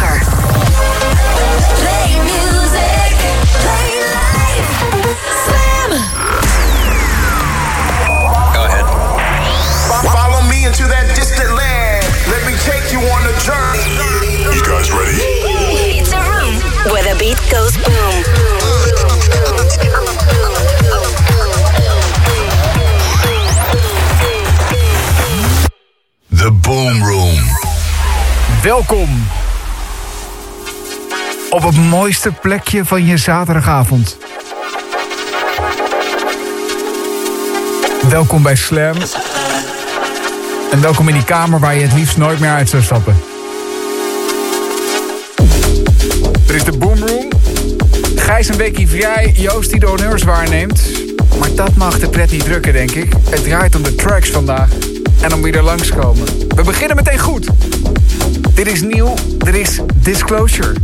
Burger. Play music, play life. Slam. Go ahead. Follow me into that distant land. Let me take you on a journey. You guys ready? It's a room where the beat goes boom. The Boom Room. Welkom op het mooiste plekje van je zaterdagavond. Welkom bij Slam. En welkom in die kamer waar je het liefst nooit meer uit zou stappen. Er is de Boomroom. Gijs een weekje vrij, Joost die de honneurs waarneemt. Maar dat mag de pret niet drukken, denk ik. Het draait om de tracks vandaag. En om wie er langskomen. We beginnen meteen goed. Dit is nieuw, er is Disclosure.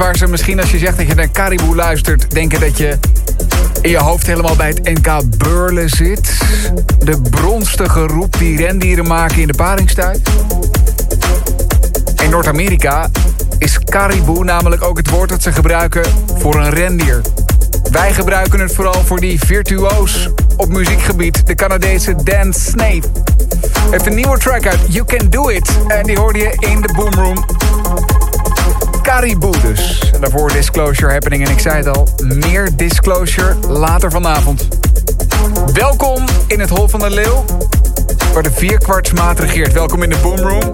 Waar ze misschien als je zegt dat je naar Caribou luistert... denken dat je in je hoofd helemaal bij het NK Burle zit. De bronstige roep die rendieren maken in de paringstuin. In Noord-Amerika is caribou namelijk ook het woord dat ze gebruiken voor een rendier. Wij gebruiken het vooral voor die virtuoos op muziekgebied, de Canadese Dan Snape. Heeft een nieuwe track uit, You Can Do It. En die hoorde je in de Boomroom. Caribou dus. En daarvoor Disclosure Happening. En ik zei het al, meer Disclosure later vanavond. Welkom in het Hol van de Leeuw, waar de vierkwartsmaat regeert. Welkom in de Boomroom.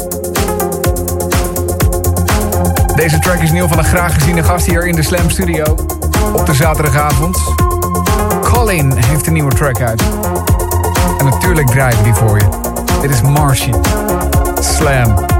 Deze track is nieuw van een graag geziene gast hier in de Slam Studio. Op de zaterdagavond. Colin heeft een nieuwe track uit. En natuurlijk draaien we die voor je. Dit is Marshy. Slam.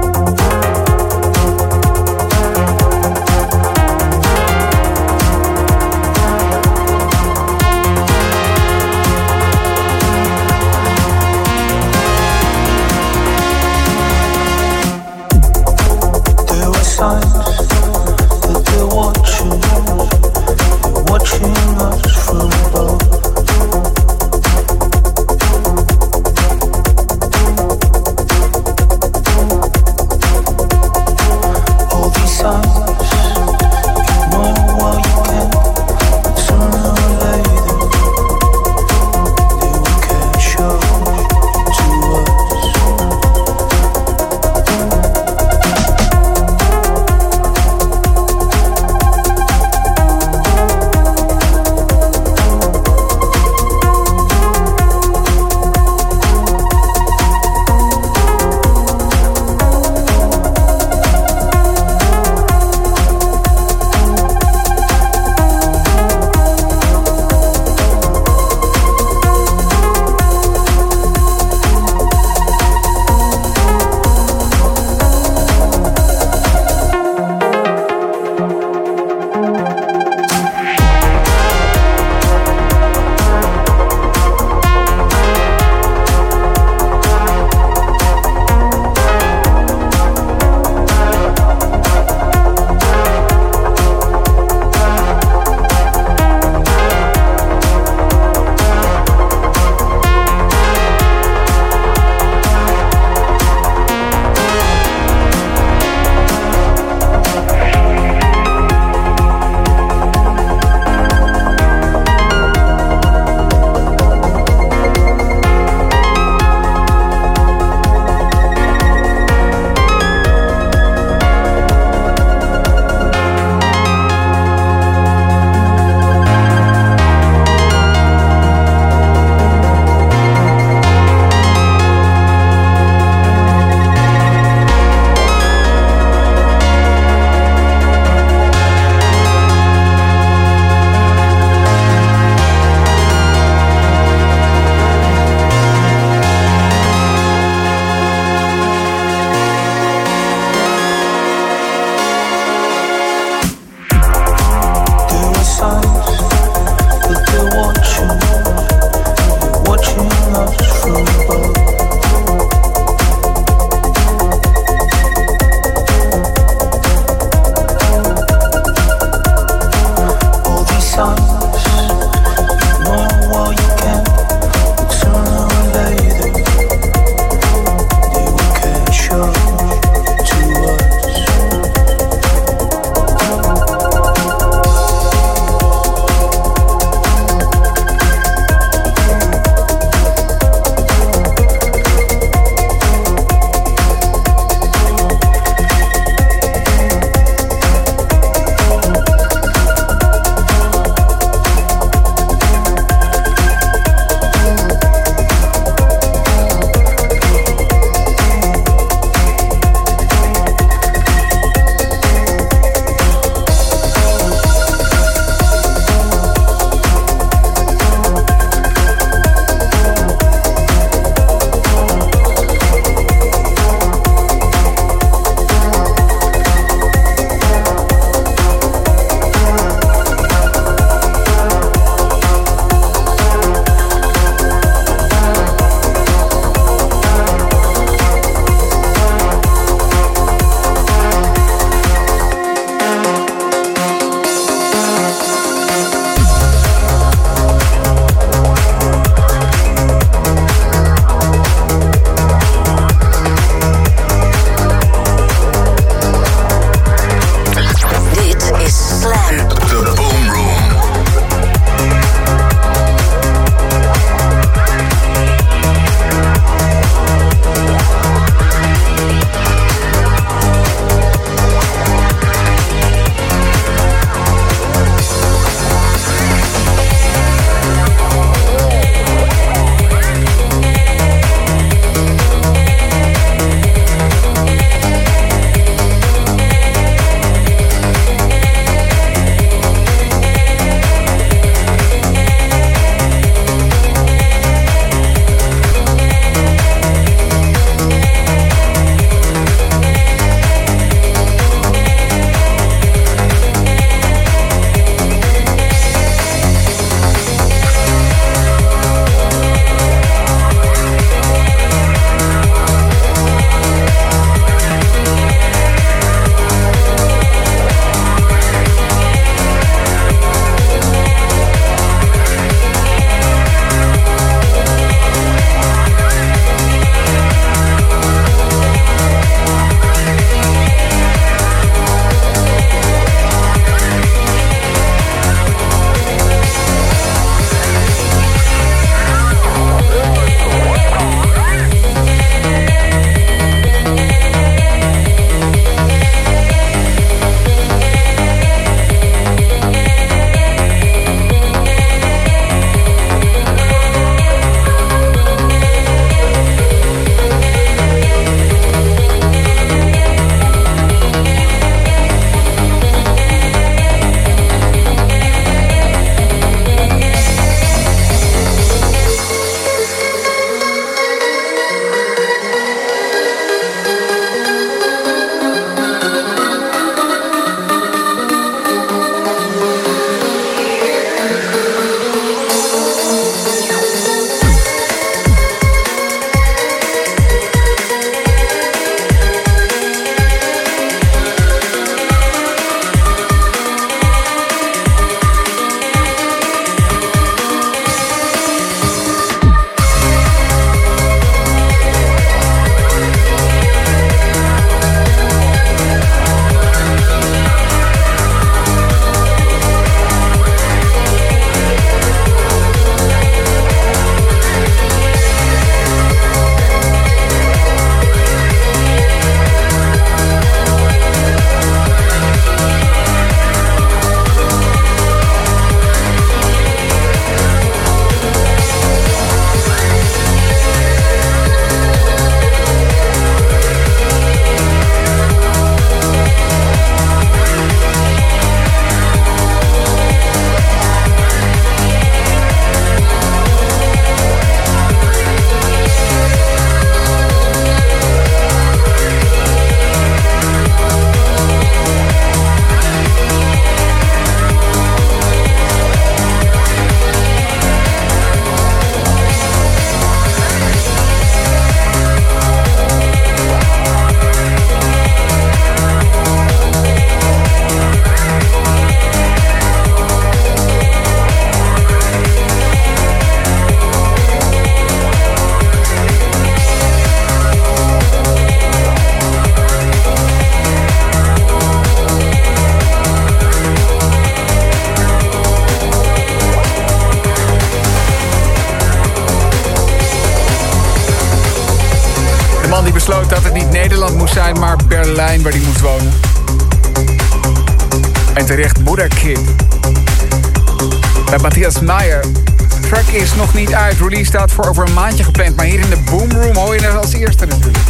Voor over een maandje gepland. Maar hier in de Boom Room hoor je het als eerste natuurlijk.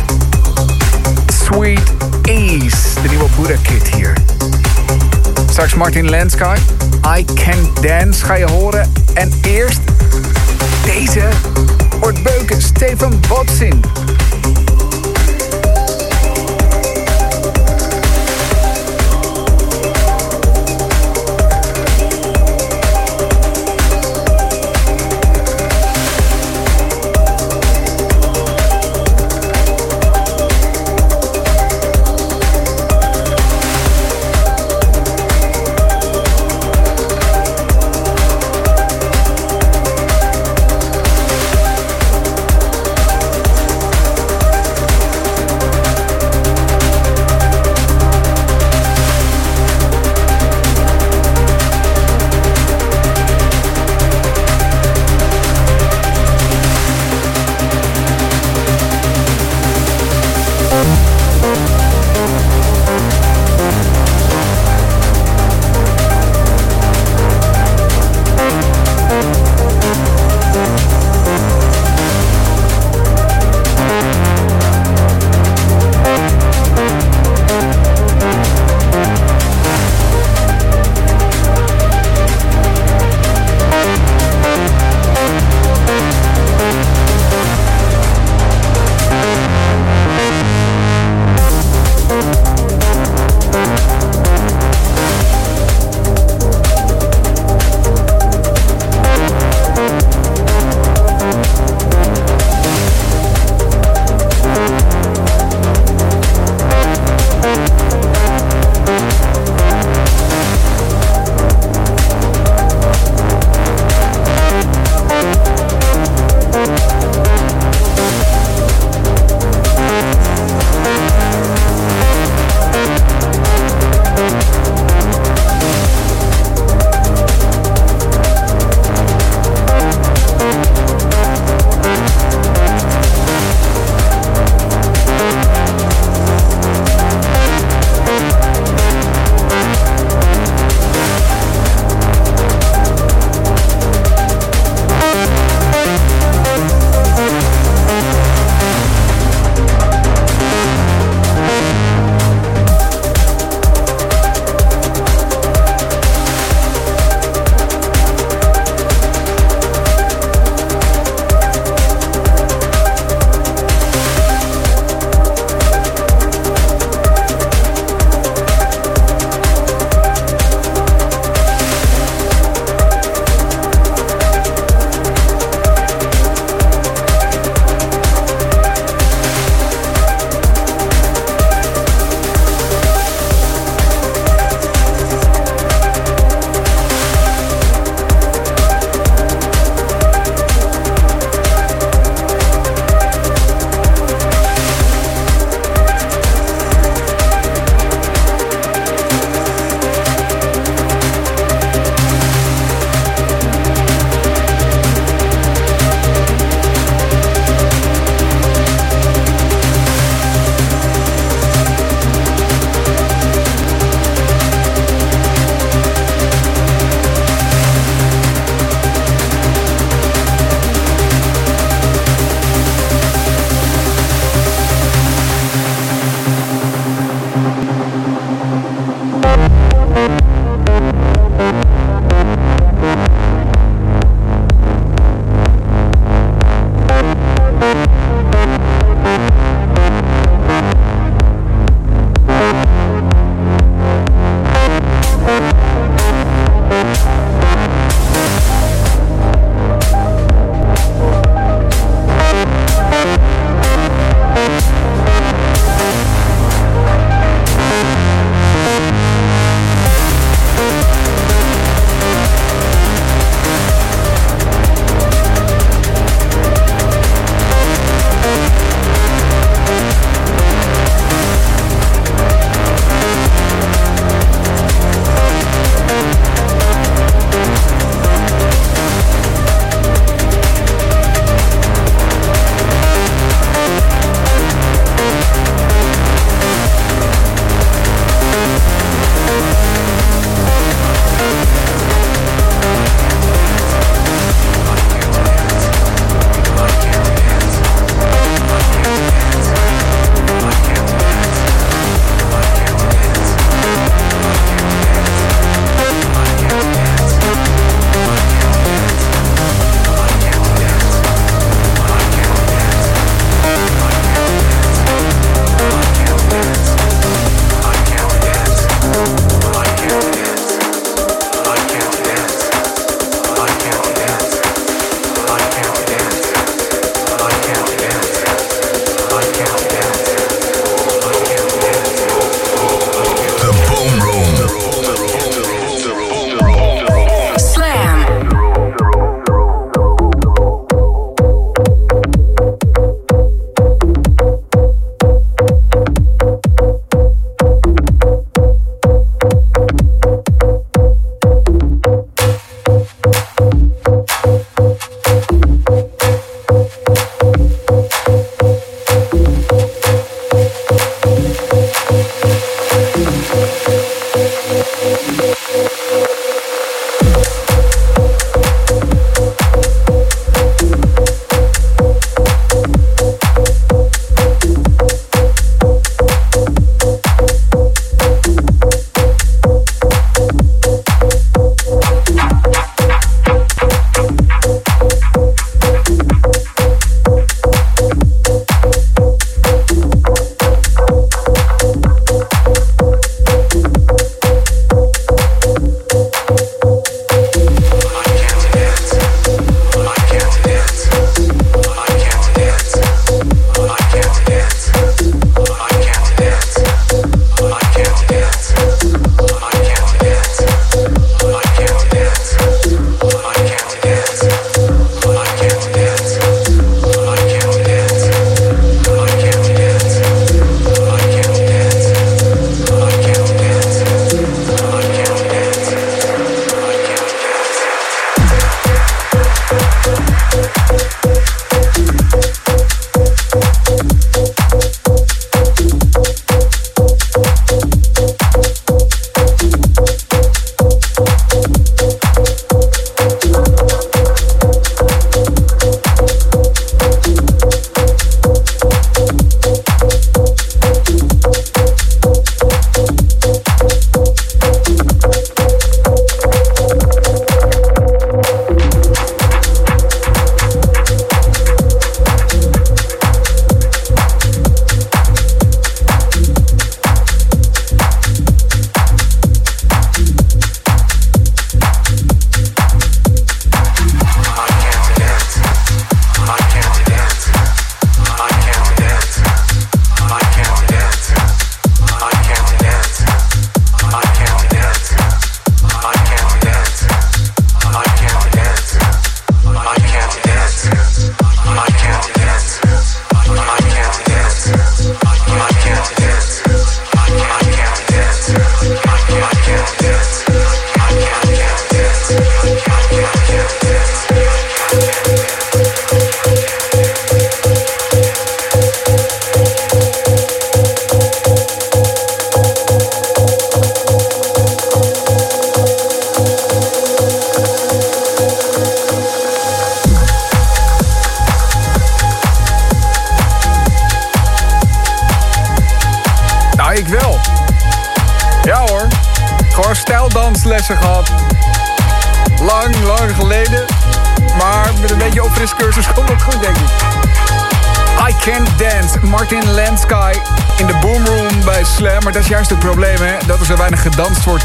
Sweet Ease. De nieuwe Buddha Kid hier. Straks Martin Landsky.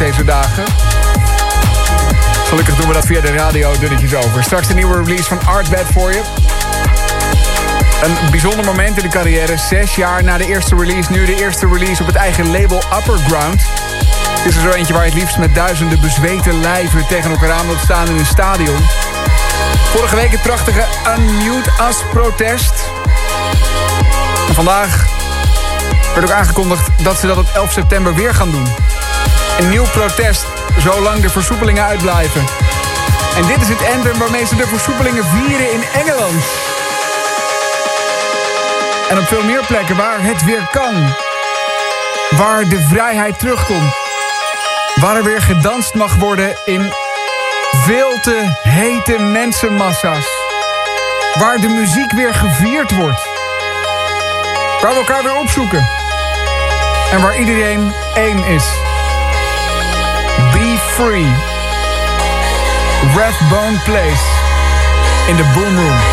Deze dagen. Gelukkig doen we dat via de radio dunnetjes over. Straks de nieuwe release van Artbed voor je. Een bijzonder moment in de carrière. Zes jaar na de eerste release. Nu de eerste release op het eigen label Upperground. Het is er zo eentje waar je het liefst met duizenden bezweten lijven tegen elkaar aan wilt staan in een stadion. Vorige week het prachtige Unmute Us protest. En vandaag werd ook aangekondigd dat ze dat op 11 september weer gaan doen. Een nieuw protest, zolang de versoepelingen uitblijven. En dit is het anthem waarmee ze de versoepelingen vieren in Engeland. En op veel meer plekken waar het weer kan. Waar de vrijheid terugkomt. Waar er weer gedanst mag worden in veel te hete mensenmassa's. Waar de muziek weer gevierd wordt. Waar we elkaar weer opzoeken. En waar iedereen één is. Be free. Rathbone Place. In the Boom Room.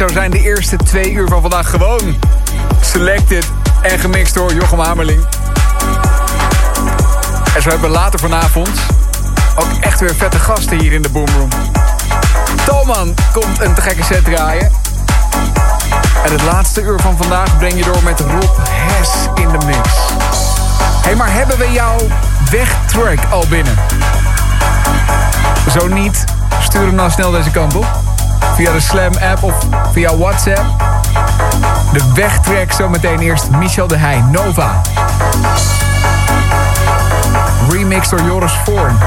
Zo zijn de eerste twee uur van vandaag gewoon selected en gemixt door Jochem Hamerling. En zo hebben we later vanavond ook echt weer vette gasten hier in de boomroom. Tolman komt een te gekke set draaien. En het laatste uur van vandaag breng je door met Rob Hes in de mix. Hé, hey, maar hebben we jouw wegtrack al binnen? Zo niet, stuur hem dan snel deze kant op. Via de Slam app of via WhatsApp. De wegtrack zometeen eerst Michel de Heij, Nova. Remix door Joris Voorn.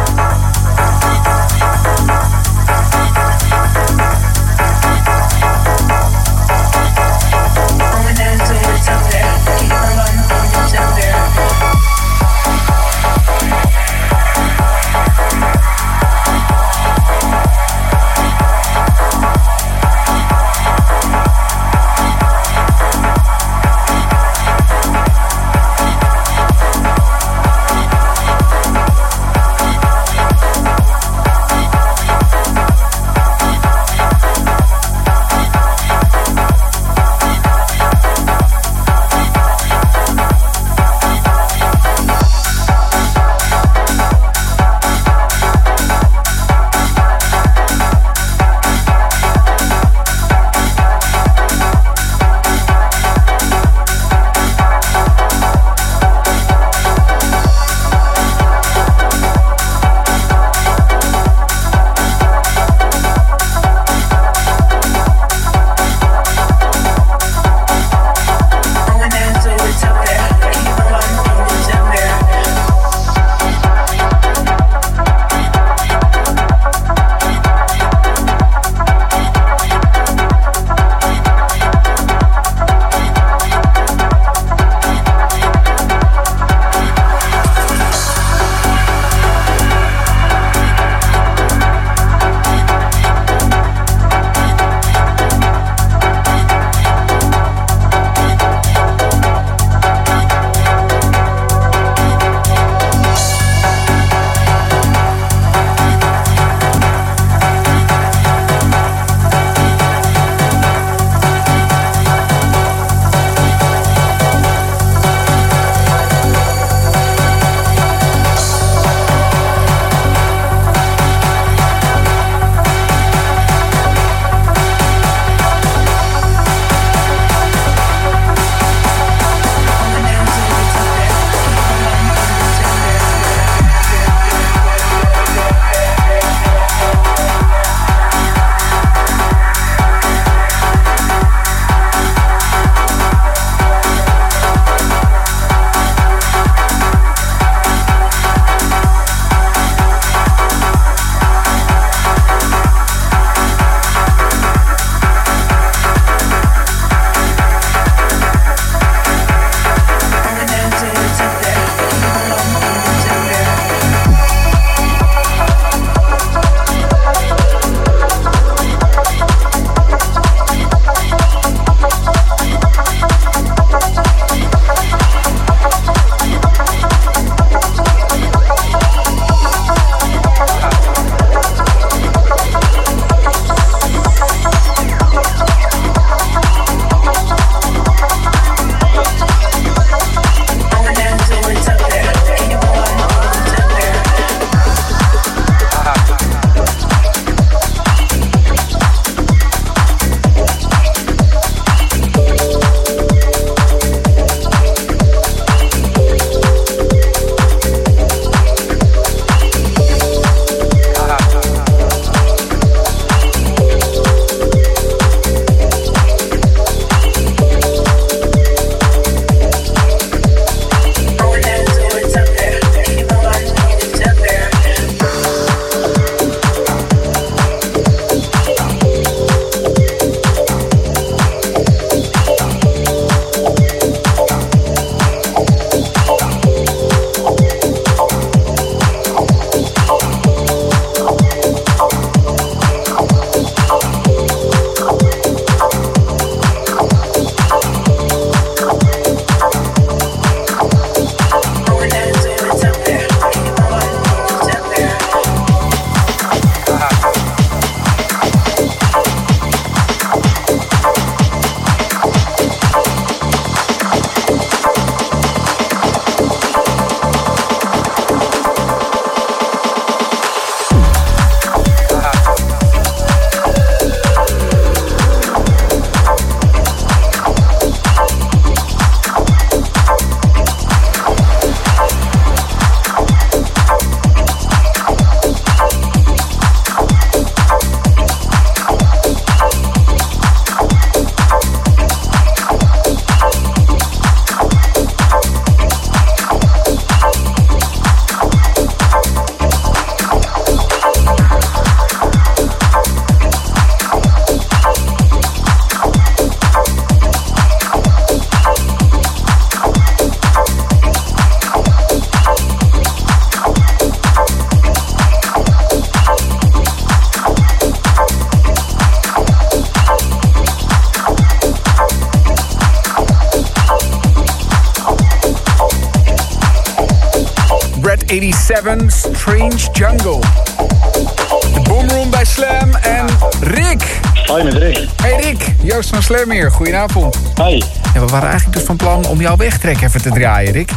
Goedenavond. Hoi. Ja, we waren eigenlijk dus van plan om jouw wegtrek even te draaien, Rick.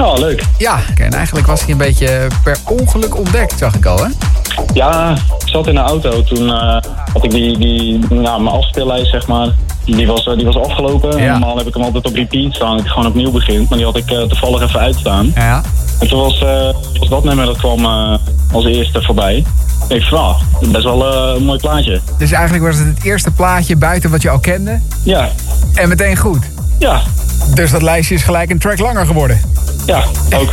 Oh, leuk. Ja, en eigenlijk was hij een beetje per ongeluk ontdekt, zag ik al, hè? Ja, ik zat in de auto. Toen eh, had ik die, die nou, mijn afspeellijst, zeg maar. Die was, eh, die was afgelopen. Ja. Normaal heb ik hem altijd op repeat staan. Dat ik gewoon opnieuw begint. Maar die had ik eh, toevallig even uitstaan. Ja. En toen was, was dat nummer, dat kwam als eerste voorbij. Ik ah, best wel eh, een mooi plaatje. Dus eigenlijk was het het eerste plaatje buiten wat je al kende. Ja, En meteen goed. ja, Dus dat lijstje is gelijk een track langer geworden. ja, ook.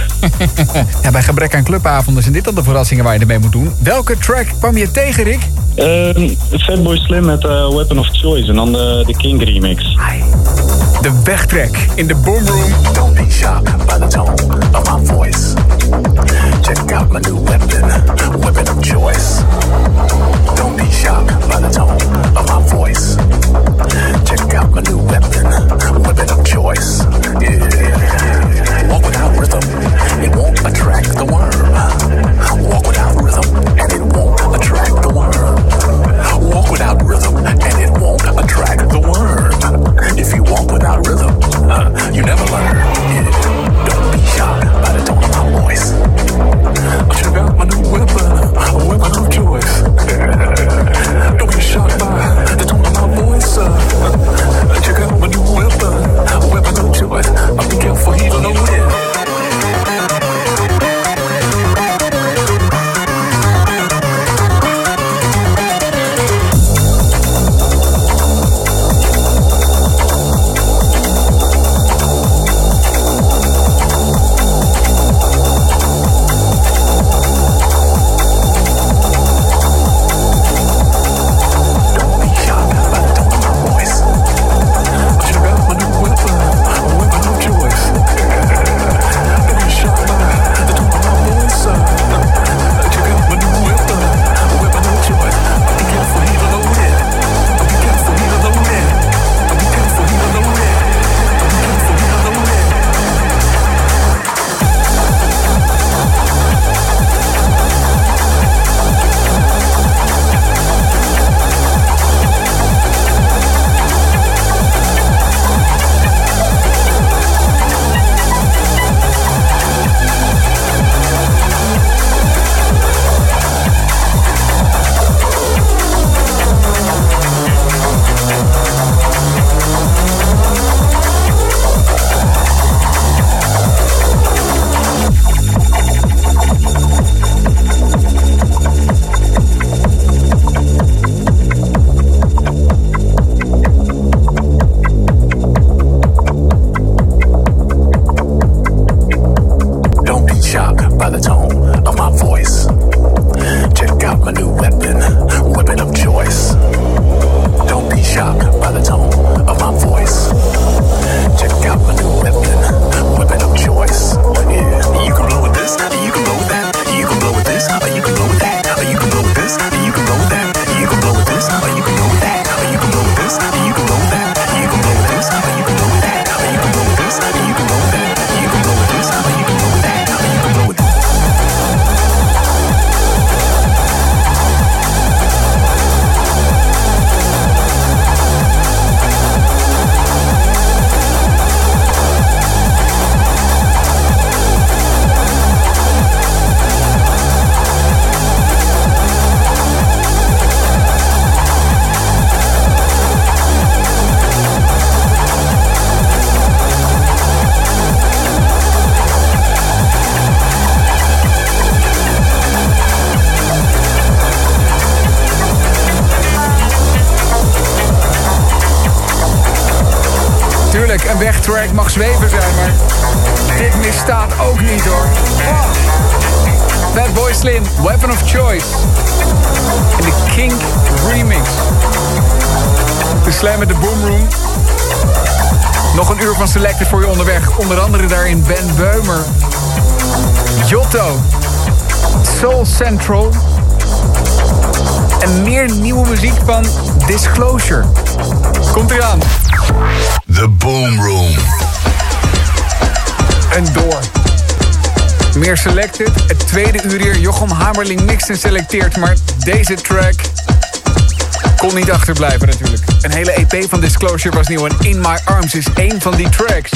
Ja, bij gebrek aan clubavonden zijn dit dan de verrassingen waar je ermee moet doen. Welke track kwam je tegen, Rick? Ehm, Fatboy Slim met eh, Weapon of Choice en dan de, de King remix. De wegtrek in de Boomroom. Don't be shocked by the tone of my voice. Check out my new weapon, weapon of choice. Don't be shocked by the tone of my voice. Check out my new weapon, Slim, Weapon of Choice. En de Kink Remix. De Slam met de Boomroom. Nog een uur van Selected voor je onderweg. Onder andere daarin Ben Beumer. Jotto. Soul Central. En meer nieuwe muziek van Disclosure. Komt eraan. The Boom Room. En door. Meer selected. Het tweede uur hier. Jochem Hamerling niks en selecteert. Maar deze track kon niet achterblijven natuurlijk. Een hele EP van Disclosure was nieuw. En In My Arms is één van die tracks.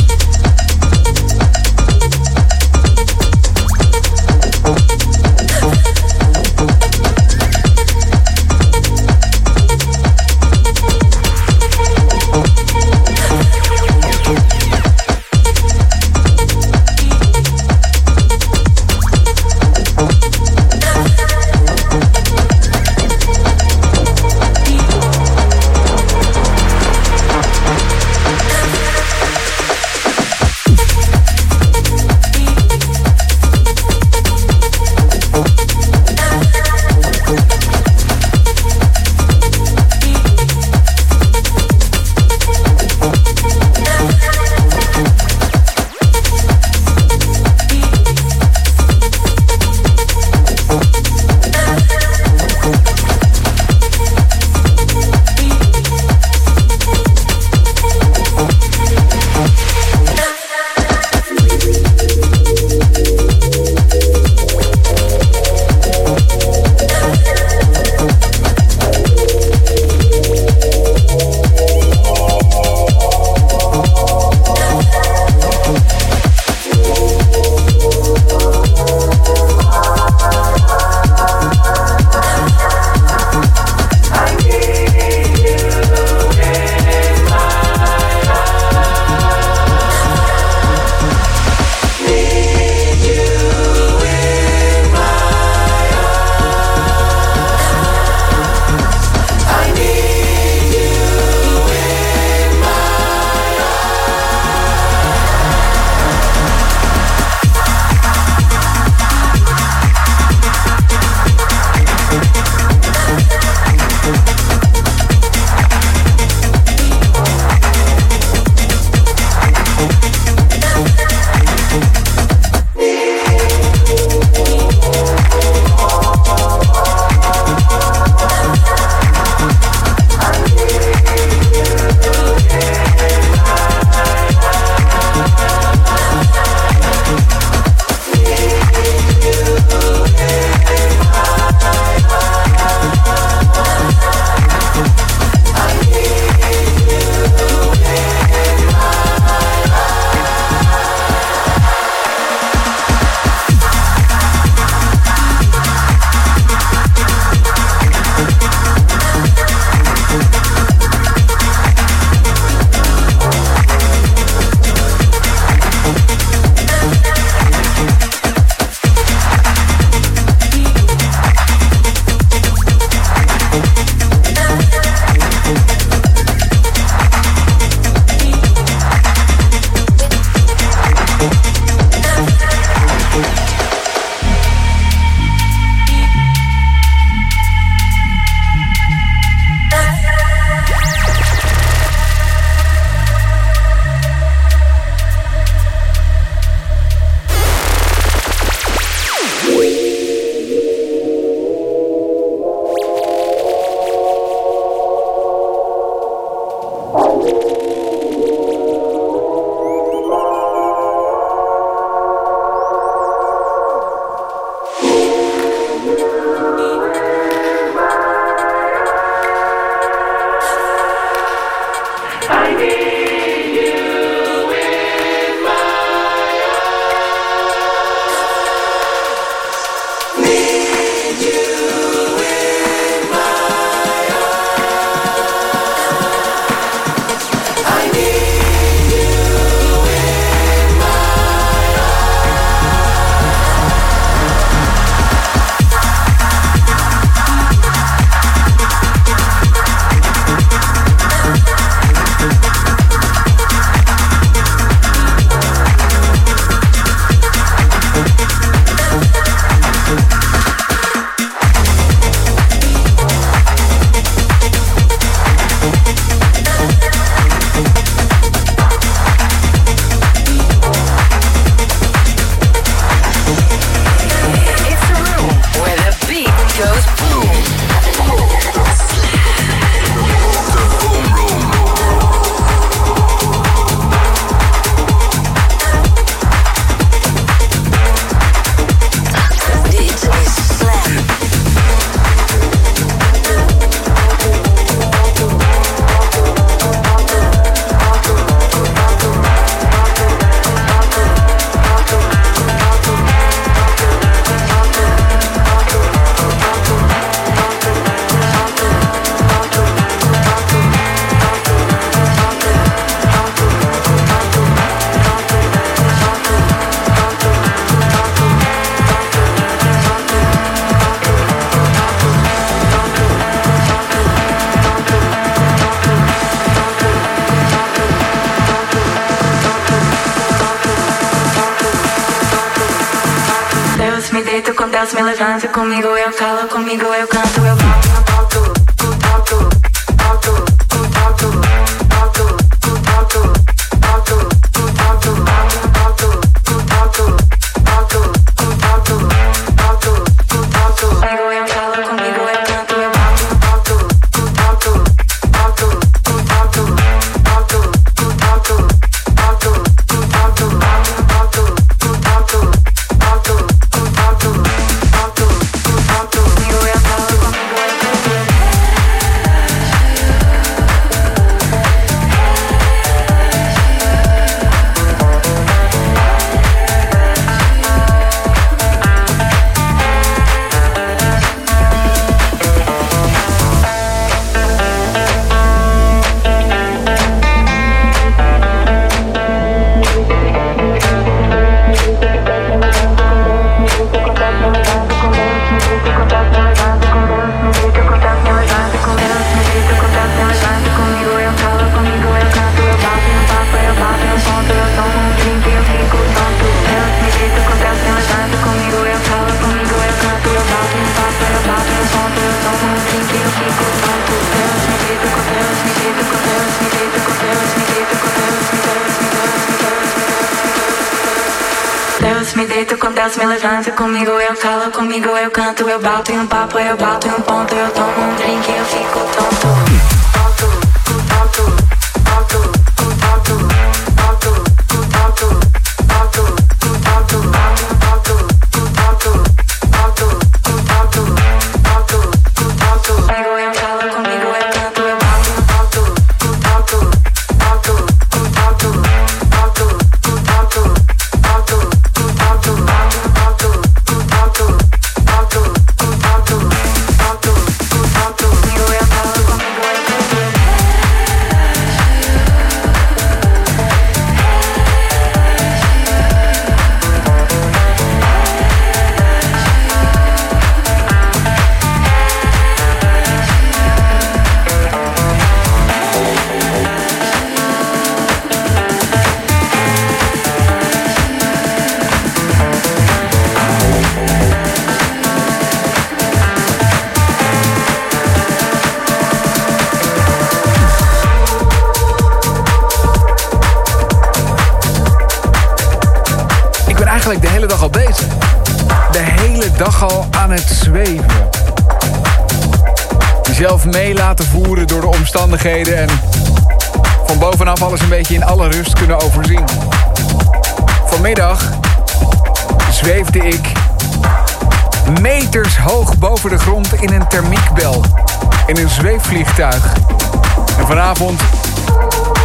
En vanavond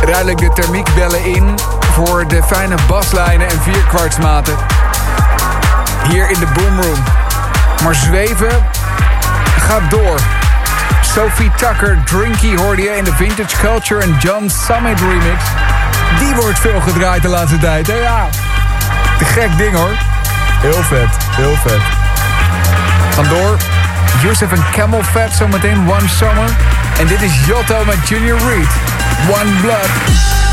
ruil ik de thermiekbellen in voor de fijne baslijnen en vierkwartsmaten. Hier in de boomroom. Maar zweven gaat door. Sophie Tucker, Drinky hoorde je in de Vintage Culture en John Summit remix. Die wordt veel gedraaid de laatste tijd. Ja, te gek ding hoor. Heel vet, heel vet. Gaan door. Yusuf en Camel Fat zometeen One Summer. En dit is Jotto met Junior Reed. One Blood.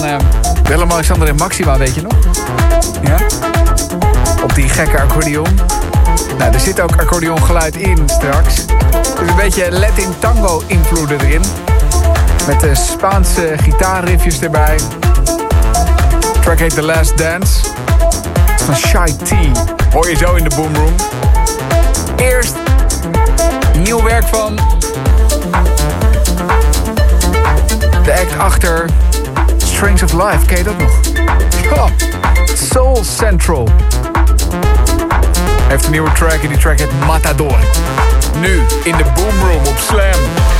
Huwelijk van uh, Willem-Alexander en Maxima, weet je nog? Ja? Op die gekke accordeon. Nou, er zit ook accordeongeluid in straks. Dus een beetje Latin tango invloeden erin. Met de Spaanse gitaarriffjes erbij. De track heet The Last Dance. Van Shy T. Hoor je zo in de boomroom. Eerst nieuw werk van de act achter Strings of Life. Ken je dat nog? Soul Central. Heeft een nieuwe track en die track heet Matador. Nu in de boomroom op Slam.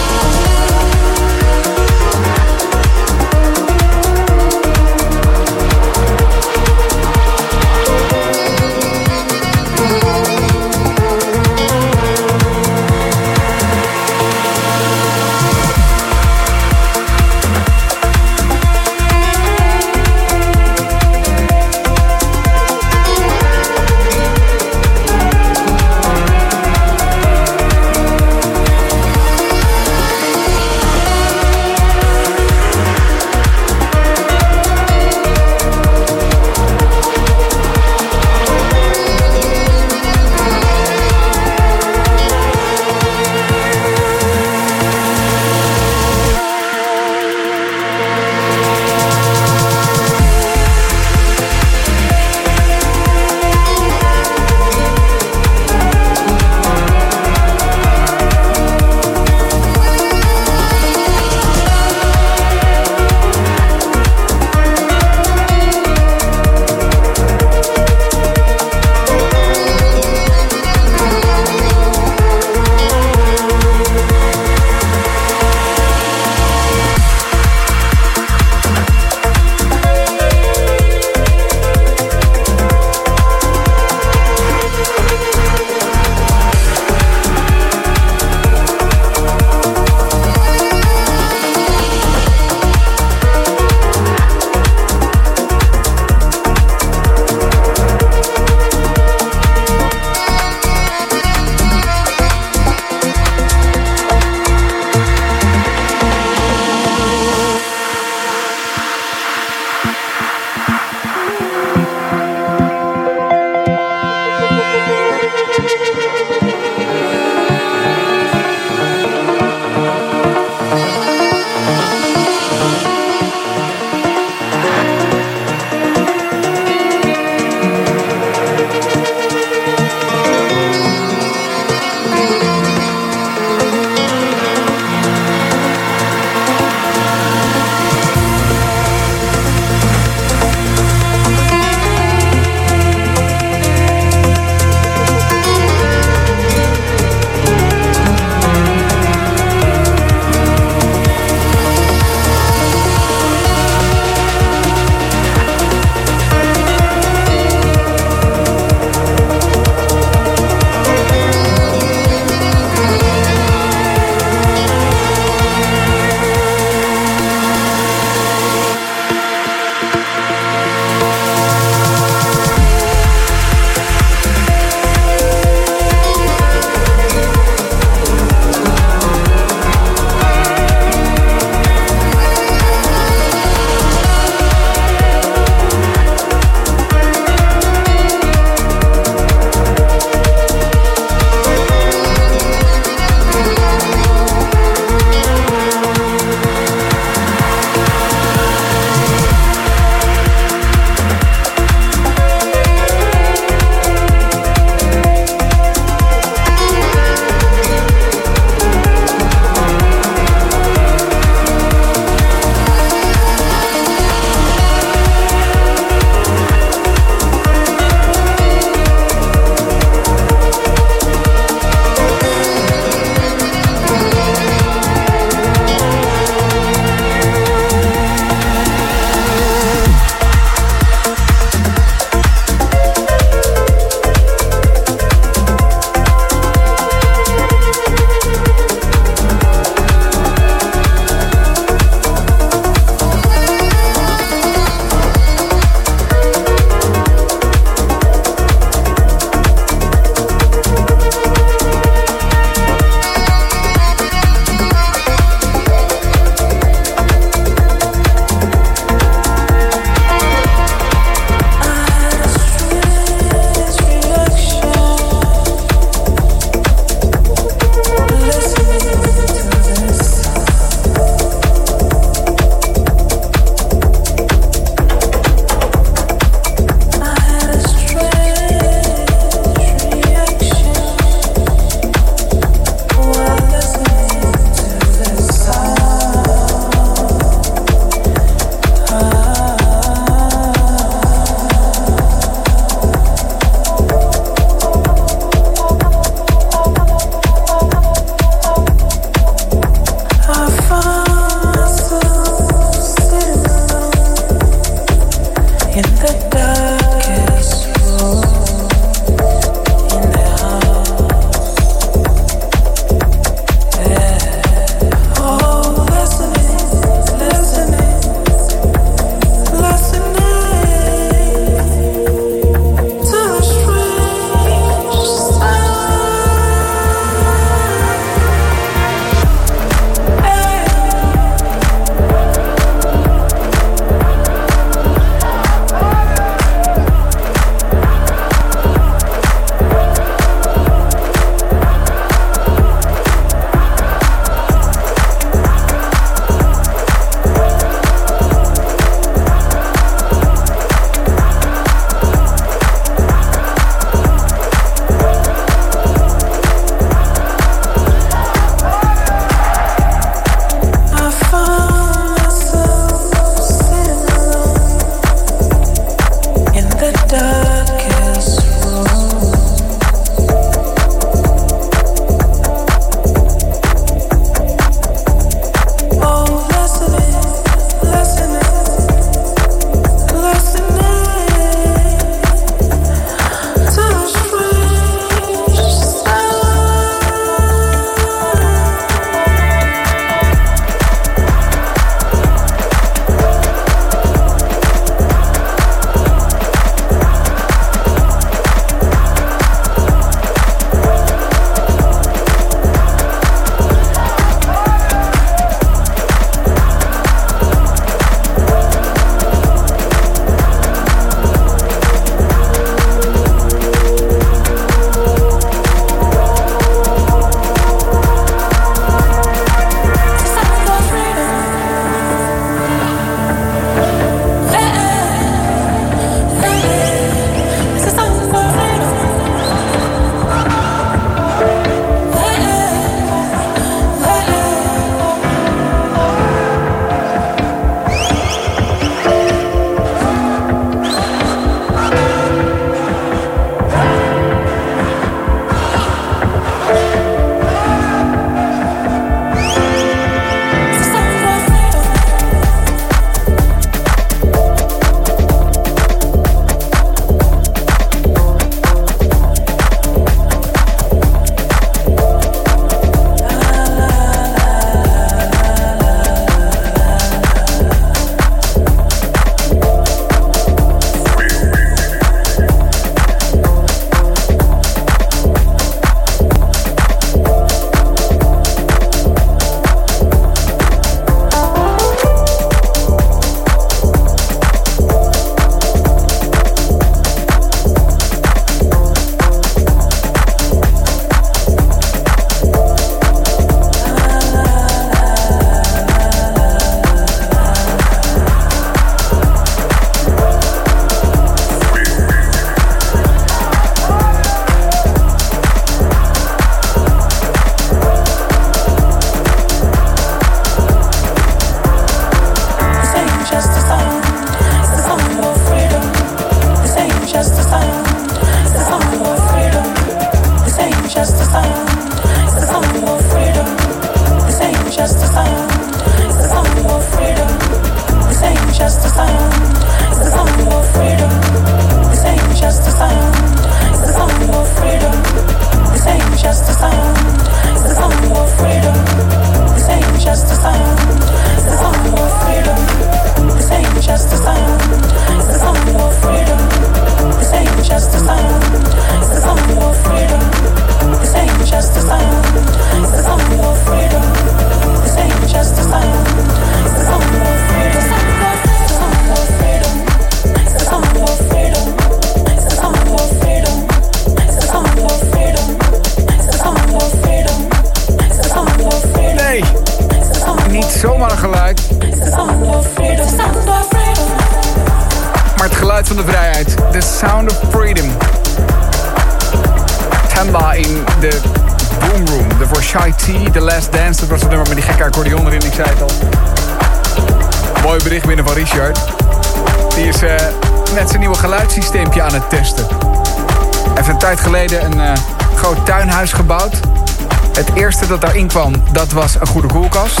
dat daarin kwam, dat was een goede koelkast.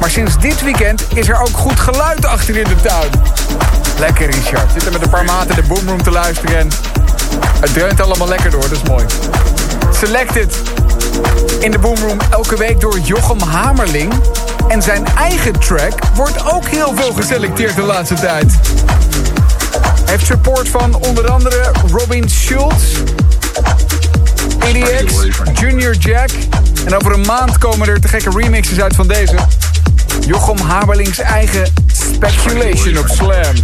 Maar sinds dit weekend is er ook goed geluid achter in de tuin. Lekker Richard, zitten met een paar maten de boomroom te luisteren en het dreunt allemaal lekker door, dat is mooi. Selected in de boomroom elke week door Jochem Hamerling. En zijn eigen track wordt ook heel veel geselecteerd de laatste tijd. Hij heeft support van onder andere Robin Schultz, EDX, Junior Jack en over een maand komen er te gekke remixes uit van deze. Jochem Haberlings eigen Speculation of Slam.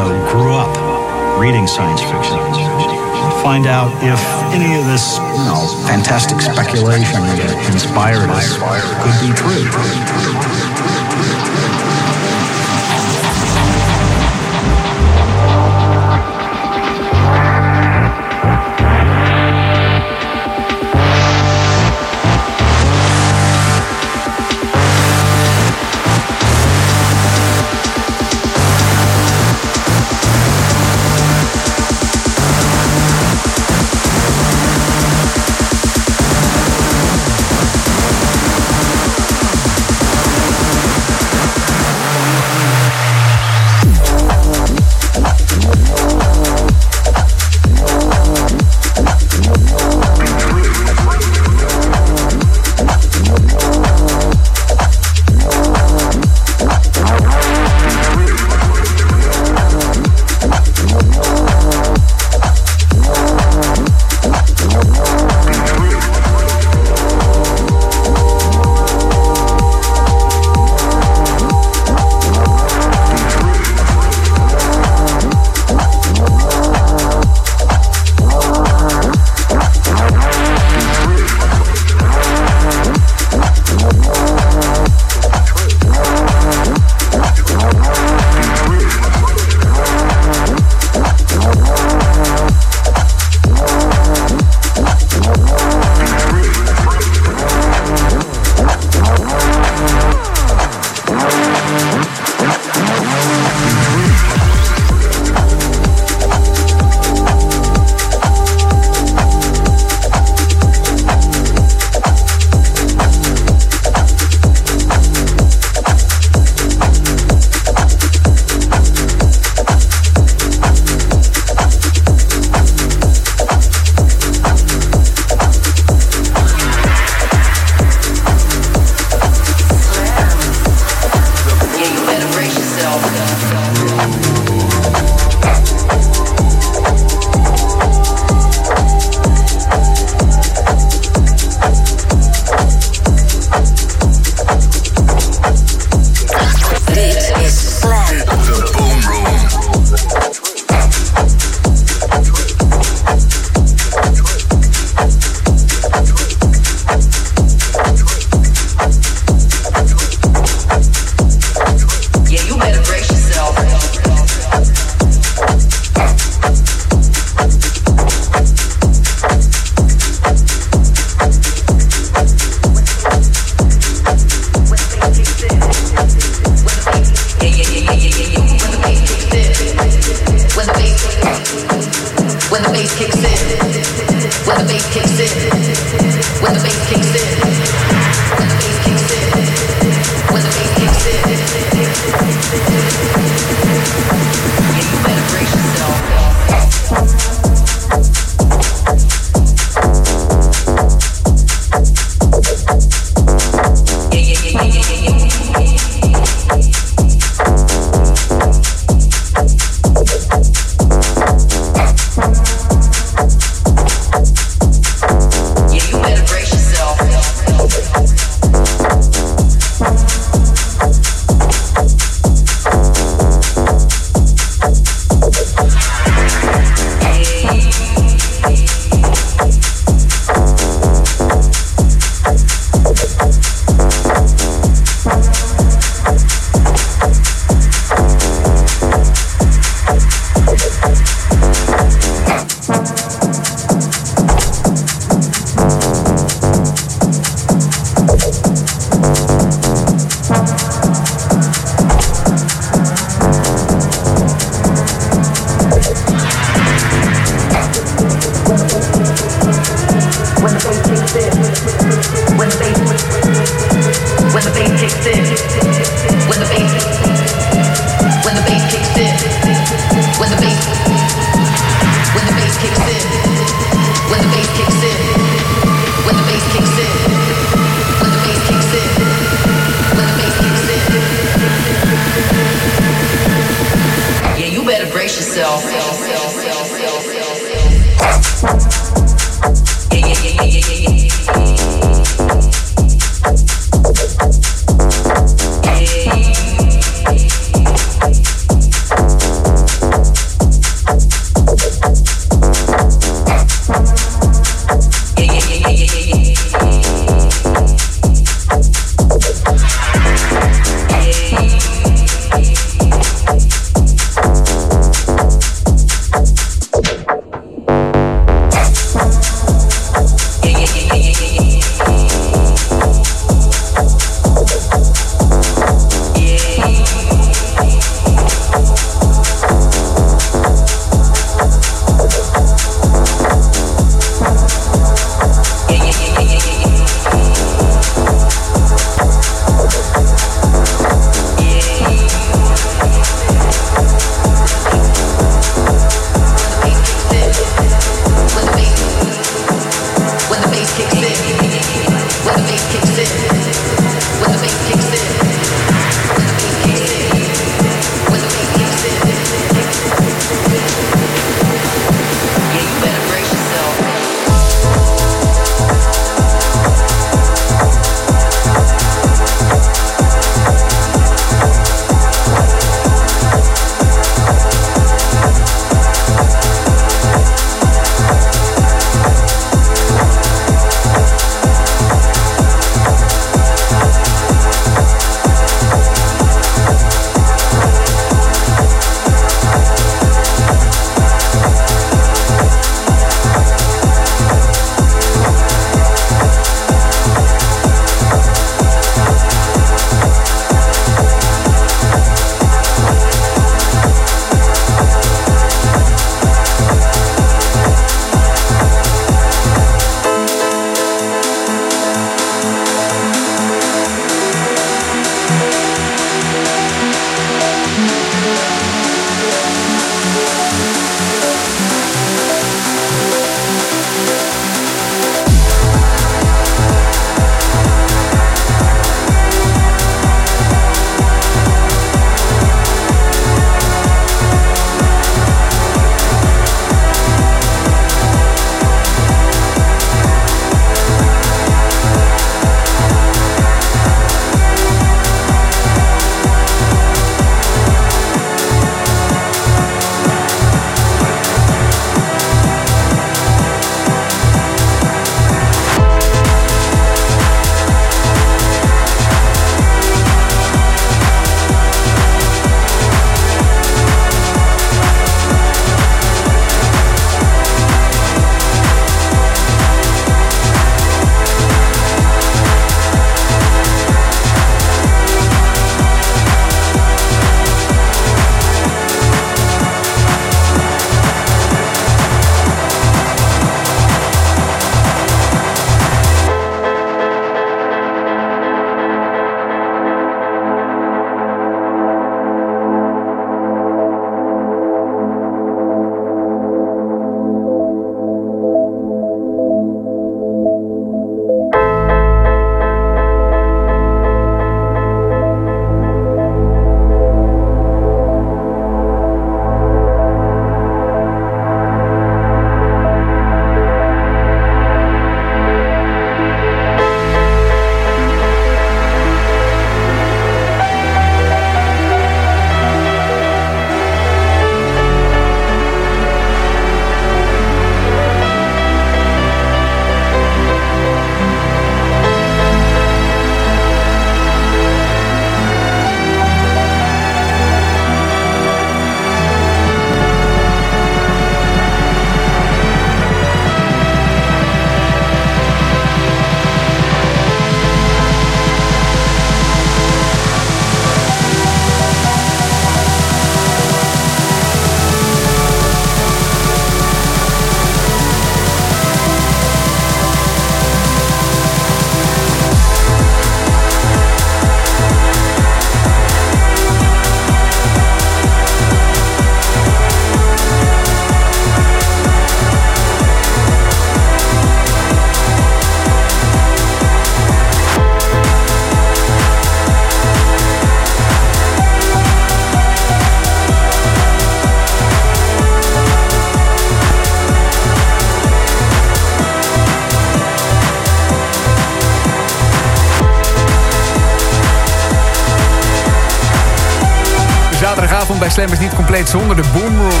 Compleet zonder de Boomroom.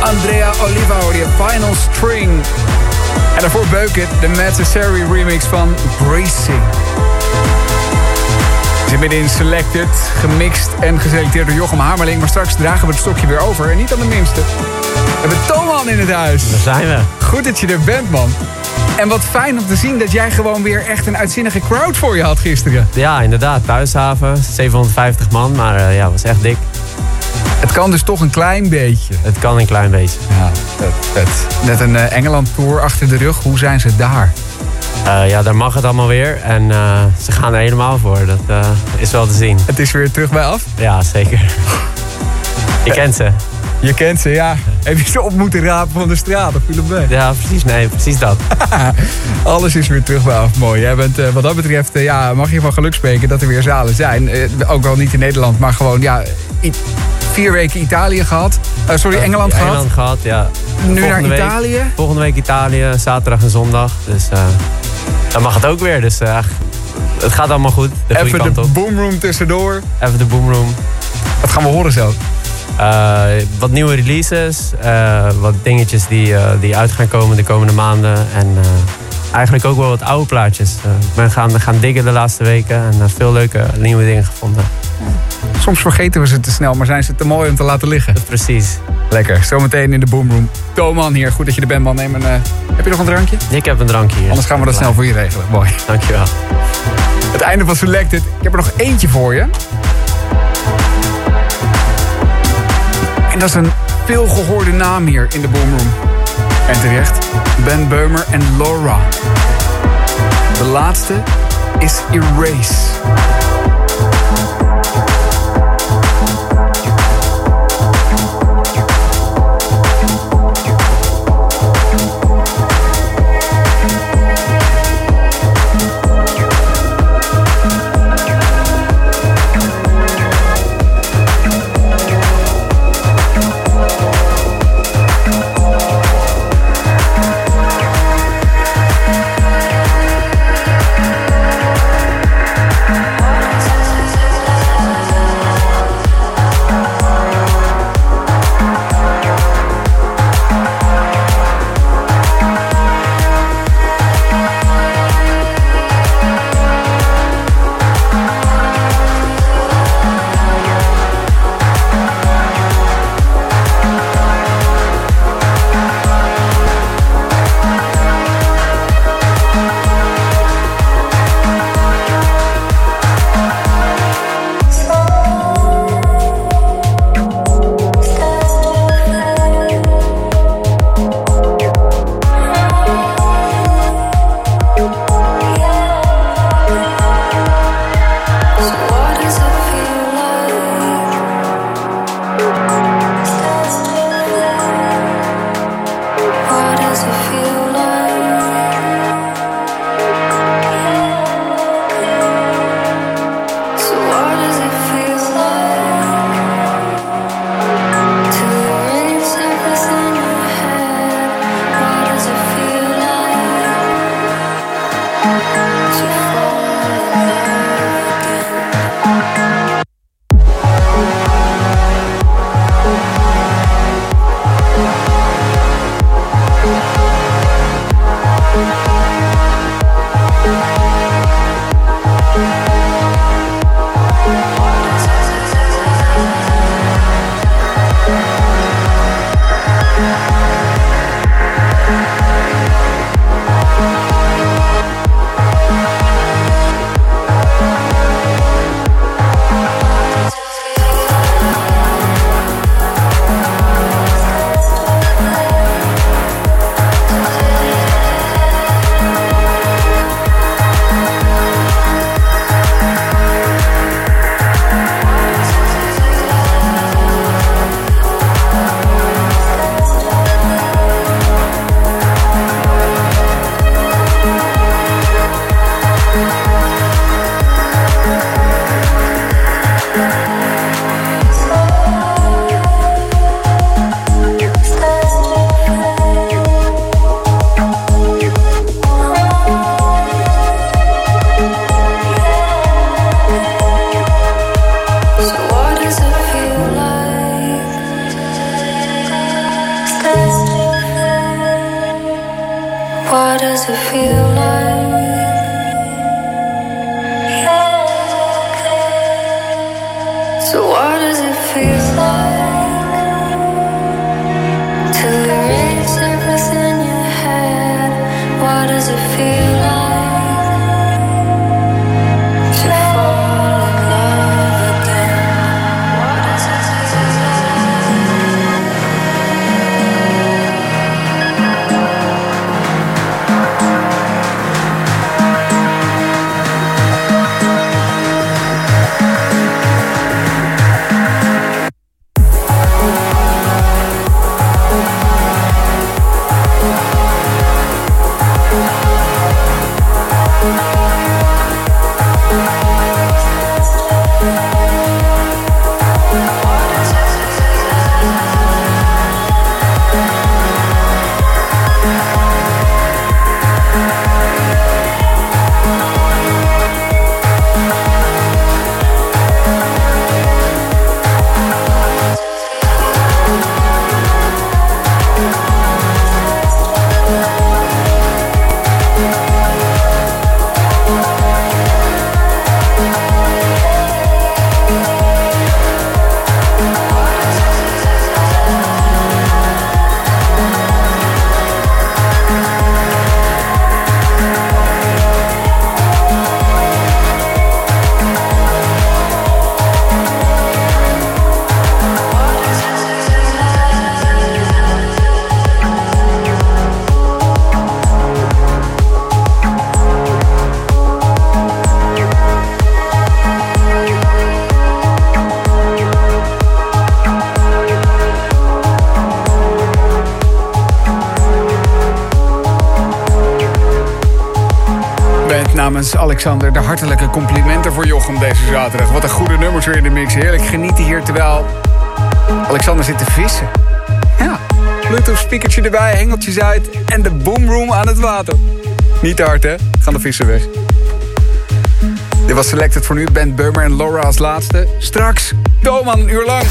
Andrea Oliva hoorde je Final String. En daarvoor Bucket, de Necessary remix van Bracing. We zitten midden in Selected, gemixt en geselecteerd door Jochem Hamerling. Maar straks dragen we het stokje weer over. En niet aan de minste. We hebben Toman in het huis. Daar zijn we. Goed dat je er bent, man. En wat fijn om te zien dat jij gewoon weer echt een uitzinnige crowd voor je had gisteren. Ja, inderdaad. Thuishaven. 750 man, maar eh, ja, was echt dik. Het kan dus toch een klein beetje. Het kan een klein beetje. Ja. Net een eh, Engeland-tour achter de rug. Hoe zijn ze daar? Eh, ja, daar mag het allemaal weer. En eh, ze gaan er helemaal voor. Dat is wel te zien. Het is weer terug bij af? Ja, zeker. Je kent ze. Je kent ze, ja. Heb je ze op moeten rapen van de straat of viel mee? Ja, precies. Nee, precies dat. Alles is weer terug bij af. Mooi. Jij bent, eh, wat dat betreft, eh, ja, mag je van geluk spreken dat er weer zalen zijn. Eh, ook al niet in Nederland, maar gewoon, ja, vier weken Italië gehad. Eh, sorry, Engeland gehad. Engeland gehad, ja. Nu naar week- Italië. volgende week Italië, zaterdag en zondag. Dus dan mag het ook weer. Dus het gaat allemaal goed. De Even de boomroom tussendoor. Even de boomroom. Wat gaan we horen zo? Eh, wat nieuwe releases, eh, wat dingetjes die, eh, die uit gaan komen de komende maanden. En eigenlijk ook wel wat oude plaatjes. Ik ben gaan, gaan diggen de laatste weken en veel leuke nieuwe dingen gevonden. Soms vergeten we ze te snel, maar zijn ze te mooi om te laten liggen. Precies. Lekker. Zometeen in de boomroom. Toman hier. Goed dat je er bent, man. Neem een, heb je nog een drankje? Ik heb een drankje hier. Anders gaan we dat snel voor je regelen. Mooi. Dankjewel. Het einde van Selected. Ik heb er nog eentje voor je. En dat is een veelgehoorde naam hier in de boomroom. En terecht. Ben Beumer en Laura. De laatste is Erase. Alexander, de hartelijke complimenten voor Jochem deze zaterdag. Wat een goede nummers weer in de mix. Heerlijk genieten hier terwijl Alexander zit te vissen. Ja, Bluetooth speakertje erbij, hengeltjes uit en de boomroom aan het water. Niet te hard hè, gaan de vissen weg. Dit was Selected voor nu, Ben Burmer en Laura als laatste. Straks, Toman een uur lang.